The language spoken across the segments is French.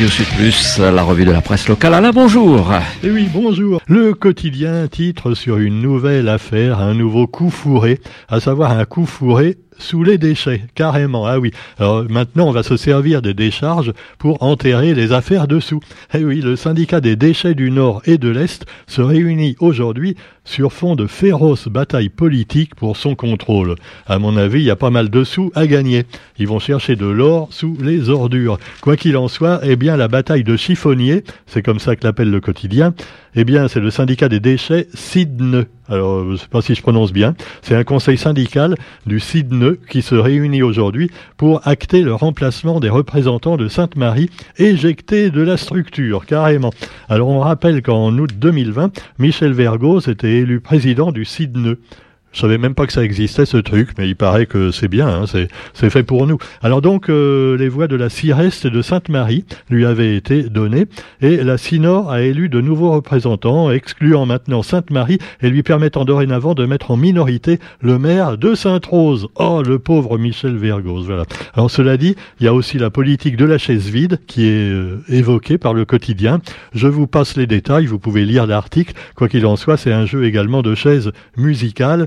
Radio Sud Plus, la revue de la presse locale. Alain, bonjour. Eh oui, bonjour. Le quotidien titre sur une nouvelle affaire, un nouveau coup fourré, à savoir un coup fourré sous les déchets, carrément. Ah oui. Maintenant, on va se servir des décharges pour enterrer les affaires dessous. Eh oui, le syndicat des déchets du Nord et de l'Est se réunit aujourd'hui sur fond de féroce bataille politique pour son contrôle. À mon avis, il y a pas mal de sous à gagner. Ils vont chercher de l'or sous les ordures. Quoi qu'il en soit, eh bien, la bataille de chiffonnier, c'est comme ça que l'appelle le quotidien, eh bien, c'est le syndicat des déchets SIDNE. Alors, je ne sais pas si je prononce bien. C'est un conseil syndical du SIDNE qui se réunit aujourd'hui pour acter le remplacement des représentants de Sainte-Marie éjectés de la structure, carrément. Alors, on rappelle qu'en août 2020, Michel Vergos était élu président du SIDNE. Je savais même pas que ça existait ce truc, mais il paraît que c'est bien, hein, c'est fait pour nous. Alors donc euh, les voix de la Cireste de Sainte-Marie lui avaient été données et la Sinor a élu de nouveaux représentants, excluant maintenant Sainte-Marie et lui permettant dorénavant de mettre en minorité le maire de Sainte-Rose. Oh le pauvre Michel Vergos, voilà. Alors cela dit, il y a aussi la politique de la chaise vide qui est euh, évoquée par le quotidien. Je vous passe les détails, vous pouvez lire l'article. Quoi qu'il en soit, c'est un jeu également de chaises musicales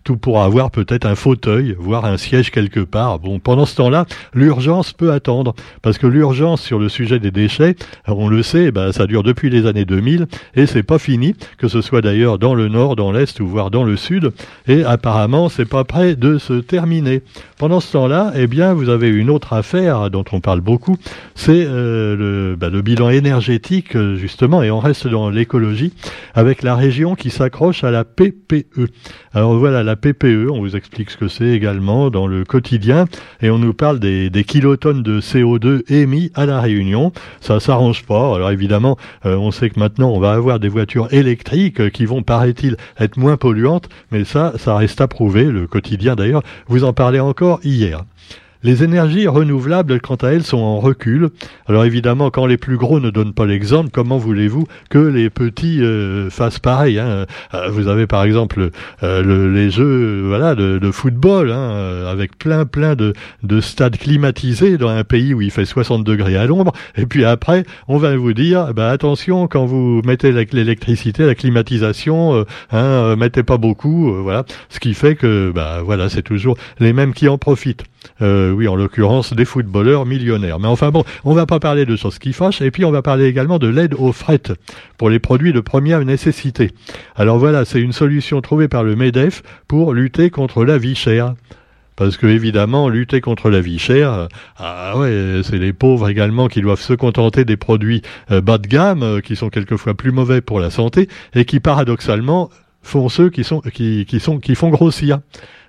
tout pour avoir peut-être un fauteuil, voire un siège quelque part. Bon, pendant ce temps-là, l'urgence peut attendre, parce que l'urgence sur le sujet des déchets, on le sait, ben, ça dure depuis les années 2000, et c'est pas fini, que ce soit d'ailleurs dans le nord, dans l'est, ou voire dans le sud, et apparemment, c'est pas prêt de se terminer. Pendant ce temps-là, eh bien, vous avez une autre affaire dont on parle beaucoup, c'est euh, le, ben, le bilan énergétique, justement, et on reste dans l'écologie, avec la région qui s'accroche à la PPE. Alors voilà, la PPE, on vous explique ce que c'est également dans le quotidien, et on nous parle des, kilotonnes de CO2 émis à la Réunion. Ça s'arrange pas. Alors évidemment, euh, on sait que maintenant on va avoir des voitures électriques qui vont, paraît-il, être moins polluantes, mais ça, ça reste à prouver. Le quotidien d'ailleurs, vous en parlez encore hier. Les énergies renouvelables, quant à elles, sont en recul. Alors évidemment, quand les plus gros ne donnent pas l'exemple, comment voulez-vous que les petits euh, fassent pareil hein? Euh, Vous avez par exemple euh, les jeux voilà, de, football, hein, avec plein plein de, de stades climatisés dans un pays où il fait 60 degrés à l'ombre. Et puis après, on va vous dire, bah, attention, quand vous mettez l'électricité, la climatisation, hein, mettez pas beaucoup. voilà. Ce qui fait que bah, voilà, c'est toujours les mêmes qui en profitent. Oui, en l'occurrence, des footballeurs millionnaires. Mais enfin bon, on va pas parler de choses qui fâchent, et puis on va parler également de l'aide aux fret pour les produits de première nécessité. Alors voilà, c'est une solution trouvée par le MEDEF pour lutter contre la vie chère. Parce que évidemment, lutter contre la vie chère, ah ouais, c'est les pauvres également qui doivent se contenter des produits euh, bas de gamme, euh, qui sont quelquefois plus mauvais pour la santé, et qui paradoxalement font ceux qui sont qui, qui sont qui font grossir.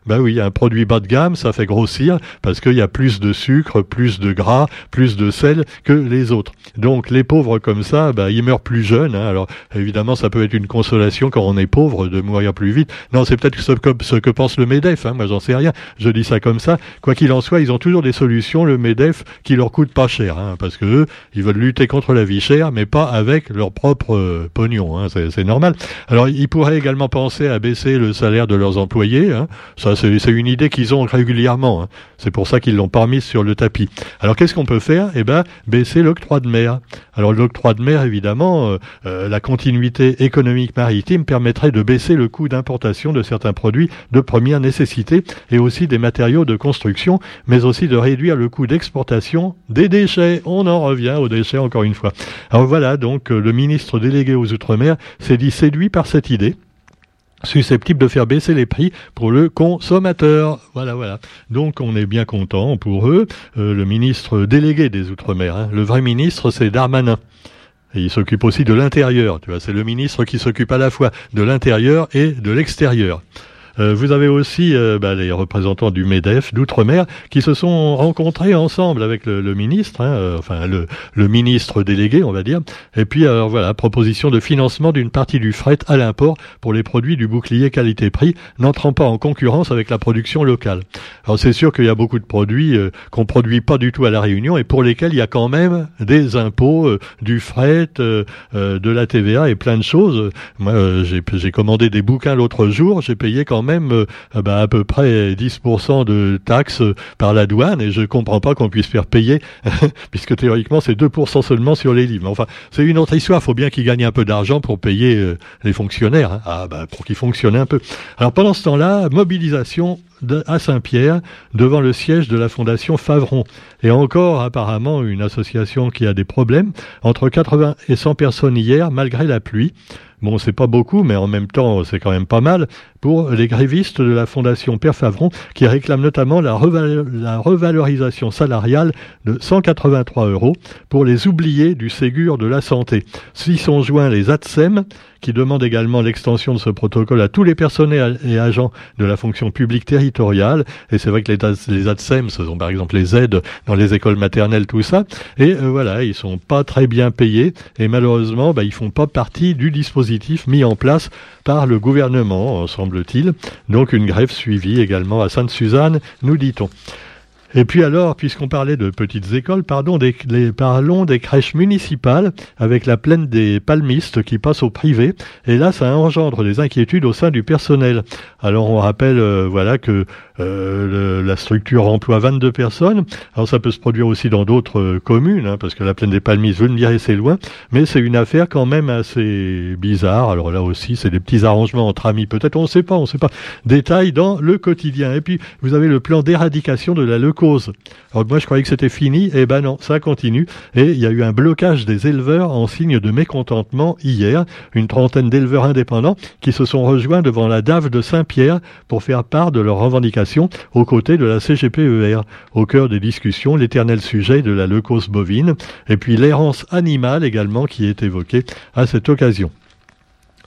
Ben oui, un produit bas de gamme, ça fait grossir parce qu'il y a plus de sucre, plus de gras, plus de sel que les autres. Donc les pauvres comme ça, ben, ils meurent plus jeunes. Hein. Alors évidemment, ça peut être une consolation quand on est pauvre de mourir plus vite. Non, c'est peut-être ce que, ce que pense le MEDEF. Hein. Moi, j'en sais rien. Je dis ça comme ça. Quoi qu'il en soit, ils ont toujours des solutions, le MEDEF, qui leur coûtent pas cher. Hein, parce que eux, ils veulent lutter contre la vie chère, mais pas avec leur propre euh, pognon. Hein. C'est normal. Alors, ils pourraient également penser à baisser le salaire de leurs employés. Hein. C'est une idée qu'ils ont régulièrement. Hein. C'est pour ça qu'ils l'ont pas mis sur le tapis. Alors qu'est-ce qu'on peut faire? Eh ben, baisser l'octroi de mer. Alors l'octroi de mer, évidemment, euh, euh, la continuité économique maritime permettrait de baisser le coût d'importation de certains produits de première nécessité et aussi des matériaux de construction, mais aussi de réduire le coût d'exportation des déchets. On en revient aux déchets encore une fois. Alors voilà, donc euh, le ministre délégué aux Outre-mer s'est dit séduit par cette idée susceptible de faire baisser les prix pour le consommateur. Voilà, voilà. Donc on est bien content pour eux. Euh, le ministre délégué des Outre-mer, hein. le vrai ministre, c'est Darmanin. Il s'occupe aussi de l'intérieur. Tu vois, c'est le ministre qui s'occupe à la fois de l'intérieur et de l'extérieur. Euh, vous avez aussi euh, bah, les représentants du MEDEF d'outre-mer qui se sont rencontrés ensemble avec le, ministre, hein, euh, enfin le, le, ministre délégué, on va dire. Et puis alors voilà, proposition de financement d'une partie du fret à l'import pour les produits du bouclier qualité-prix, n'entrant pas en concurrence avec la production locale. Alors c'est sûr qu'il y a beaucoup de produits qu'on produit pas du tout à la Réunion et pour lesquels il y a quand même des impôts, du fret, de la TVA et plein de choses. Moi, j'ai commandé des bouquins l'autre jour, j'ai payé quand même bah, à peu près 10% de taxes par la douane et je comprends pas qu'on puisse faire payer puisque théoriquement c'est 2% seulement sur les livres. Enfin, c'est une autre histoire. Il faut bien qu'ils gagnent un peu d'argent pour payer les fonctionnaires, hein. ah, bah, pour qu'ils fonctionnent un peu. Alors pendant ce temps-là, mobilisation à Saint-Pierre devant le siège de la Fondation Favron. Et encore apparemment une association qui a des problèmes. Entre 80 et 100 personnes hier, malgré la pluie. Bon, c'est pas beaucoup, mais en même temps, c'est quand même pas mal pour les grévistes de la Fondation Père Favron qui réclament notamment la, revalorisation salariale de 183 euros pour les oubliés du Ségur de la santé. S'y sont joints les ATSEM qui demandent également l'extension de ce protocole à tous les personnels et agents de la fonction publique territoriale. Et c'est vrai que les, ATSEM, ce sont par exemple les aides dans les écoles maternelles, tout ça. Et euh, voilà, ils sont pas très bien payés et malheureusement, bah, ils font pas partie du dispositif mis en place par le gouvernement, semble-t-il. Donc une grève suivie également à Sainte-Suzanne, nous dit-on. Et puis alors, puisqu'on parlait de petites écoles, pardon, parlons des crèches municipales avec la plaine des palmistes qui passent au privé. Et là, ça engendre des inquiétudes au sein du personnel. Alors on rappelle, euh, voilà, que euh, la structure emploie 22 personnes. Alors ça peut se produire aussi dans d'autres euh, communes, hein, parce que la plaine des palmistes, vous me direz, c'est loin, mais c'est une affaire quand même assez bizarre. Alors là aussi, c'est des petits arrangements entre amis. Peut-être, on ne sait pas, on ne sait pas. Détails dans le quotidien. Et puis, vous avez le plan d'éradication de la leucémie alors moi je croyais que c'était fini, et eh ben non, ça continue. Et il y a eu un blocage des éleveurs en signe de mécontentement hier. Une trentaine d'éleveurs indépendants qui se sont rejoints devant la DAV de Saint-Pierre pour faire part de leurs revendications aux côtés de la CGPER. Au cœur des discussions, l'éternel sujet de la leucose bovine, et puis l'errance animale également qui est évoquée à cette occasion.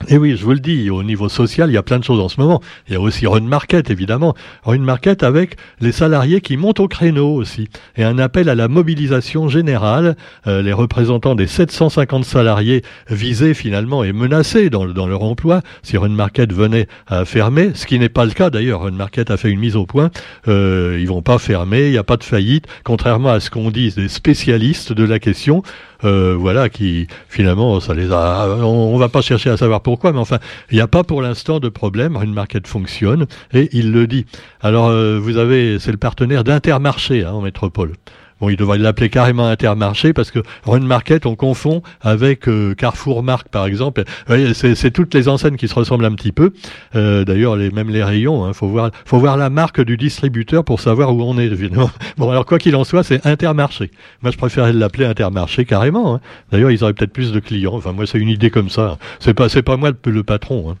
Et oui, je vous le dis, au niveau social, il y a plein de choses en ce moment. Il y a aussi Run Market, évidemment. Run Market avec les salariés qui montent au créneau aussi. Et un appel à la mobilisation générale. Euh, les représentants des 750 salariés visés finalement et menacés dans, dans leur emploi si Run Market venait à fermer, ce qui n'est pas le cas d'ailleurs. Run Market a fait une mise au point. Euh, ils vont pas fermer, il n'y a pas de faillite, contrairement à ce qu'on dit des spécialistes de la question. Euh, voilà, qui finalement, ça les a. On, on va pas chercher à savoir pourquoi, mais enfin, il n'y a pas pour l'instant de problème. Une market fonctionne et il le dit. Alors, euh, vous avez, c'est le partenaire d'Intermarché hein, en métropole. Bon, il devrait l'appeler carrément Intermarché parce que Run Market, on confond avec euh, Carrefour Marque, par exemple. C'est toutes les enseignes qui se ressemblent un petit peu. Euh, D'ailleurs, les, même les rayons. Hein, faut voir, faut voir la marque du distributeur pour savoir où on est. Évidemment. Bon, alors quoi qu'il en soit, c'est Intermarché. Moi, je préférais l'appeler Intermarché carrément. Hein. D'ailleurs, ils auraient peut-être plus de clients. Enfin, moi, c'est une idée comme ça. C'est pas, c'est pas moi le, le patron. Hein.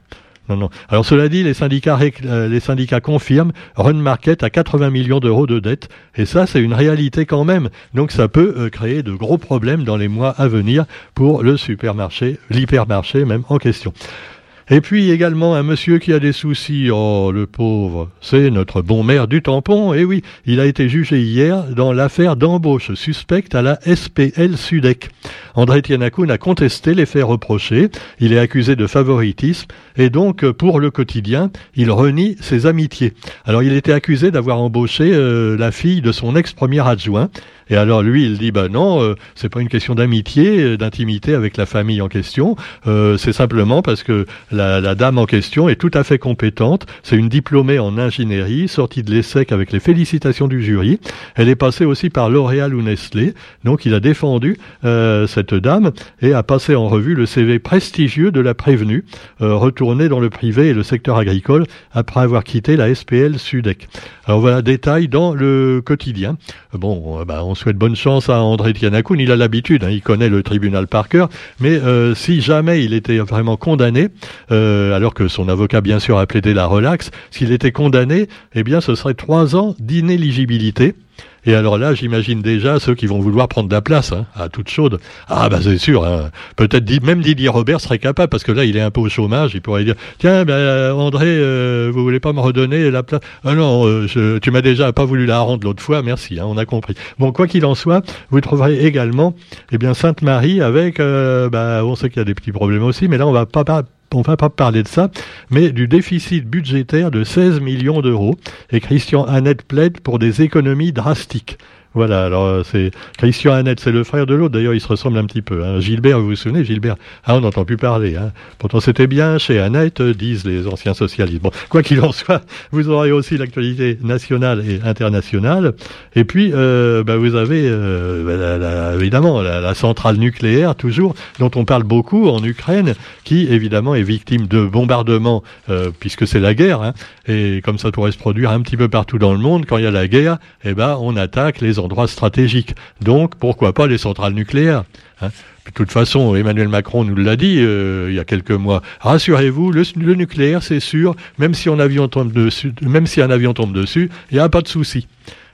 Non, non. Alors cela dit, les syndicats, euh, confirment Run Market à 80 millions d'euros de dettes. Et ça, c'est une réalité quand même. Donc ça peut euh, créer de gros problèmes dans les mois à venir pour le supermarché, l'hypermarché même en question. Et puis également un monsieur qui a des soucis, oh le pauvre, c'est notre bon maire du tampon, et oui, il a été jugé hier dans l'affaire d'embauche suspecte à la SPL Sudec. André Tianakoun a contesté les faits reprochés, il est accusé de favoritisme, et donc pour le quotidien, il renie ses amitiés. Alors il était accusé d'avoir embauché euh, la fille de son ex-premier adjoint, et alors lui, il dit bah non, euh, c'est pas une question d'amitié, euh, d'intimité avec la famille en question. Euh, c'est simplement parce que la, dame en question est tout à fait compétente. C'est une diplômée en ingénierie, sortie de l'ESSEC avec les félicitations du jury. Elle est passée aussi par L'Oréal ou Nestlé. Donc il a défendu cette dame et a passé en revue le CV prestigieux de la prévenue, retournée dans le privé et le secteur agricole après avoir quitté la SPL Sudec. Alors voilà, détail dans le quotidien. Bon, bah, on souhaite bonne chance à André Tianakoun. Il a l'habitude, hein, il connaît le tribunal par cœur. Mais euh, si jamais il était vraiment condamné, euh, alors que son avocat bien sûr a plaidé la relaxe, s'il était condamné, eh bien ce serait trois ans d'inéligibilité. Et alors là, j'imagine déjà ceux qui vont vouloir prendre la place hein, à toute chaude. Ah bah c'est sûr, hein. peut-être même Didier Robert serait capable, parce que là, il est un peu au chômage, il pourrait dire, tiens, ben, André, euh, vous voulez pas me redonner la place Ah non, euh, tu m'as déjà pas voulu la rendre l'autre fois, merci, hein, on a compris. Bon, quoi qu'il en soit, vous trouverez également eh bien, Sainte-Marie avec, euh, bah, on sait qu'il y a des petits problèmes aussi, mais là, on va pas on va pas parler de ça, mais du déficit budgétaire de 16 millions d'euros. Et Christian Annette plaide pour des économies drastiques. Voilà, alors c'est Christian Annette, c'est le frère de l'autre. D'ailleurs, il se ressemble un petit peu. Hein. Gilbert, vous vous souvenez, Gilbert? Ah, on n'entend plus parler. Hein. Pourtant, c'était bien chez Annette, disent les anciens socialistes. Bon, quoi qu'il en soit, vous aurez aussi l'actualité nationale et internationale. Et puis, euh, bah, vous avez euh, évidemment la, centrale nucléaire, toujours, dont on parle beaucoup en Ukraine, qui évidemment est victime de bombardements, euh, puisque c'est la guerre. Hein. et comme ça pourrait se produire un petit peu partout dans le monde, quand il y a la guerre, eh ben, on attaque les endroits stratégiques. Donc, pourquoi pas les centrales nucléaires hein. de toute façon, Emmanuel Macron nous l'a dit euh, il y a quelques mois. Rassurez-vous, le, nucléaire, c'est sûr, même si, un avion tombe dessus, il n'y a pas de souci.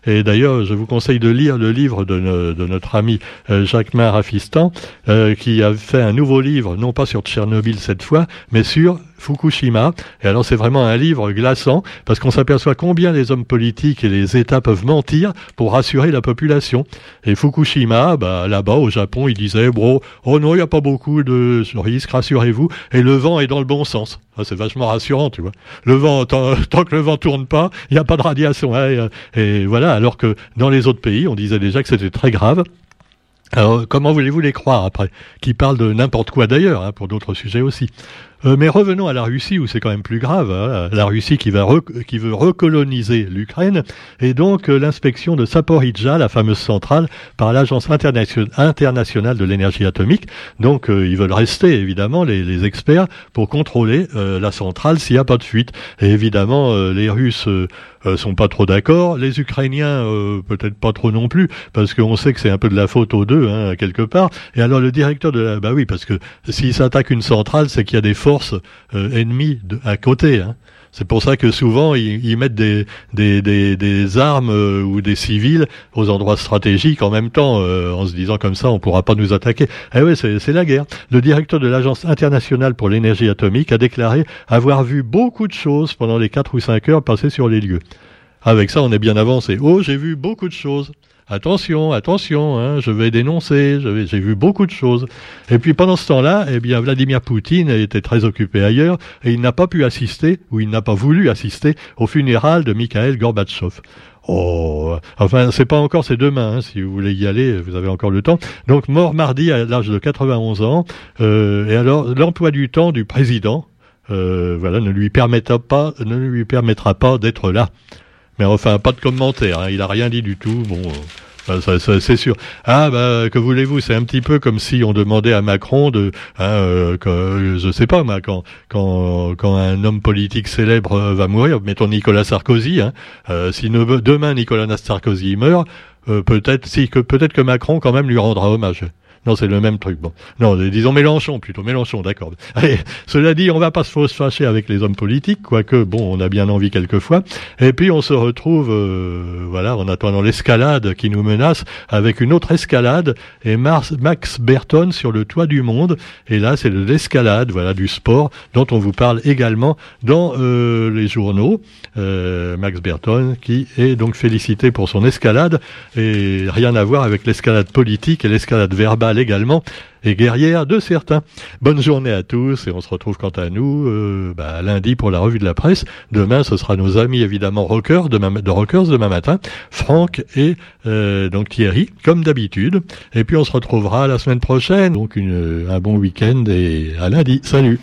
Et d'ailleurs, je vous conseille de lire le livre de, notre ami euh, Jacques Rafistan, euh, qui a fait un nouveau livre, non pas sur Tchernobyl cette fois, mais sur Fukushima. Et alors c'est vraiment un livre glaçant parce qu'on s'aperçoit combien les hommes politiques et les États peuvent mentir pour rassurer la population. Et Fukushima, bah, là-bas au Japon, il disait, bro, oh non, il n'y a pas beaucoup de risques, rassurez-vous. Et le vent est dans le bon sens. Ah, c'est vachement rassurant, tu vois. Le vent, tant, que le vent tourne pas, il n'y a pas de radiation. Hein, et voilà, alors que dans les autres pays, on disait déjà que c'était très grave. Alors, comment voulez-vous les croire après? Qui parlent de n'importe quoi d'ailleurs, hein, pour d'autres sujets aussi. Euh, mais revenons à la Russie, où c'est quand même plus grave. Hein. la Russie qui, va qui veut recoloniser l'Ukraine, et donc euh, l'inspection de Saporidja, la fameuse centrale, par l'Agence internationale de l'énergie atomique. Donc euh, ils veulent rester, évidemment, les, les experts, pour contrôler la centrale s'il n'y a pas de fuite. Et évidemment, les Russes sont pas trop d'accord, les Ukrainiens peut-être pas trop non plus, parce qu'on sait que c'est un peu de la faute aux deux, hein, quelque part. Et alors le directeur de la... Bah oui, parce que s'ils s'attaquent une centrale, c'est qu'il y a des forces euh, ennemies à côté. Hein. C'est pour ça que souvent ils, mettent des, des, armes euh, ou des civils aux endroits stratégiques en même temps, euh, en se disant comme ça on pourra pas nous attaquer. Eh oui, c'est la guerre. Le directeur de l'Agence internationale pour l'énergie atomique a déclaré avoir vu beaucoup de choses pendant les 4 ou 5 heures passées sur les lieux. Avec ça, on est bien avancé. Oh, j'ai vu beaucoup de choses attention, attention, hein, je vais dénoncer, j'ai vu beaucoup de choses. Et puis pendant ce temps-là, eh bien Vladimir Poutine était très occupé ailleurs et il n'a pas pu assister, ou il n'a pas voulu assister, au funéral de Mikhail Gorbatchev. Oh, enfin, c'est pas encore, c'est demain. Hein, si vous voulez y aller, vous avez encore le temps. Donc, mort mardi à l'âge de 91 ans. Euh, et alors, l'emploi du temps du président, euh, voilà, ne lui permettra pas, ne lui permettra pas d'être là. Mais enfin, pas de commentaire. Hein, il a rien dit du tout. Bon. Euh, c'est sûr. Ah bah que voulez-vous? C'est un petit peu comme si on demandait à Macron de, hein, euh, je sais pas moi, quand quand quand un homme politique célèbre euh, va mourir, mettons Nicolas Sarkozy, hein, euh, si demain Nicolas Sarkozy meurt, peut-être si que peut-être que Macron quand même lui rendra hommage. Non, c'est le même truc. Bon, non, disons Mélenchon plutôt. Mélenchon, d'accord. Allez, cela dit, on va pas se fâcher avec les hommes politiques, quoique bon, on a bien envie quelquefois. Et puis on se retrouve, euh, voilà, en attendant l'escalade qui nous menace, avec une autre escalade et Max Berton sur le toit du monde. Et là, c'est de l'escalade, voilà, du sport dont on vous parle également dans euh, les journaux. Euh, Max Berton qui est donc félicité pour son escalade et rien à voir avec l'escalade politique et l'escalade verbale également et guerrière de certains. Bonne journée à tous et on se retrouve quant à nous euh, bah, lundi pour la revue de la presse. Demain, ce sera nos amis évidemment rockers de rockers demain matin, Franck et euh, donc Thierry comme d'habitude. Et puis on se retrouvera la semaine prochaine. Donc un bon week-end et à lundi. Salut.